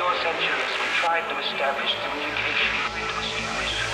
door centuries, we tried to establish communication.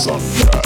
suffer.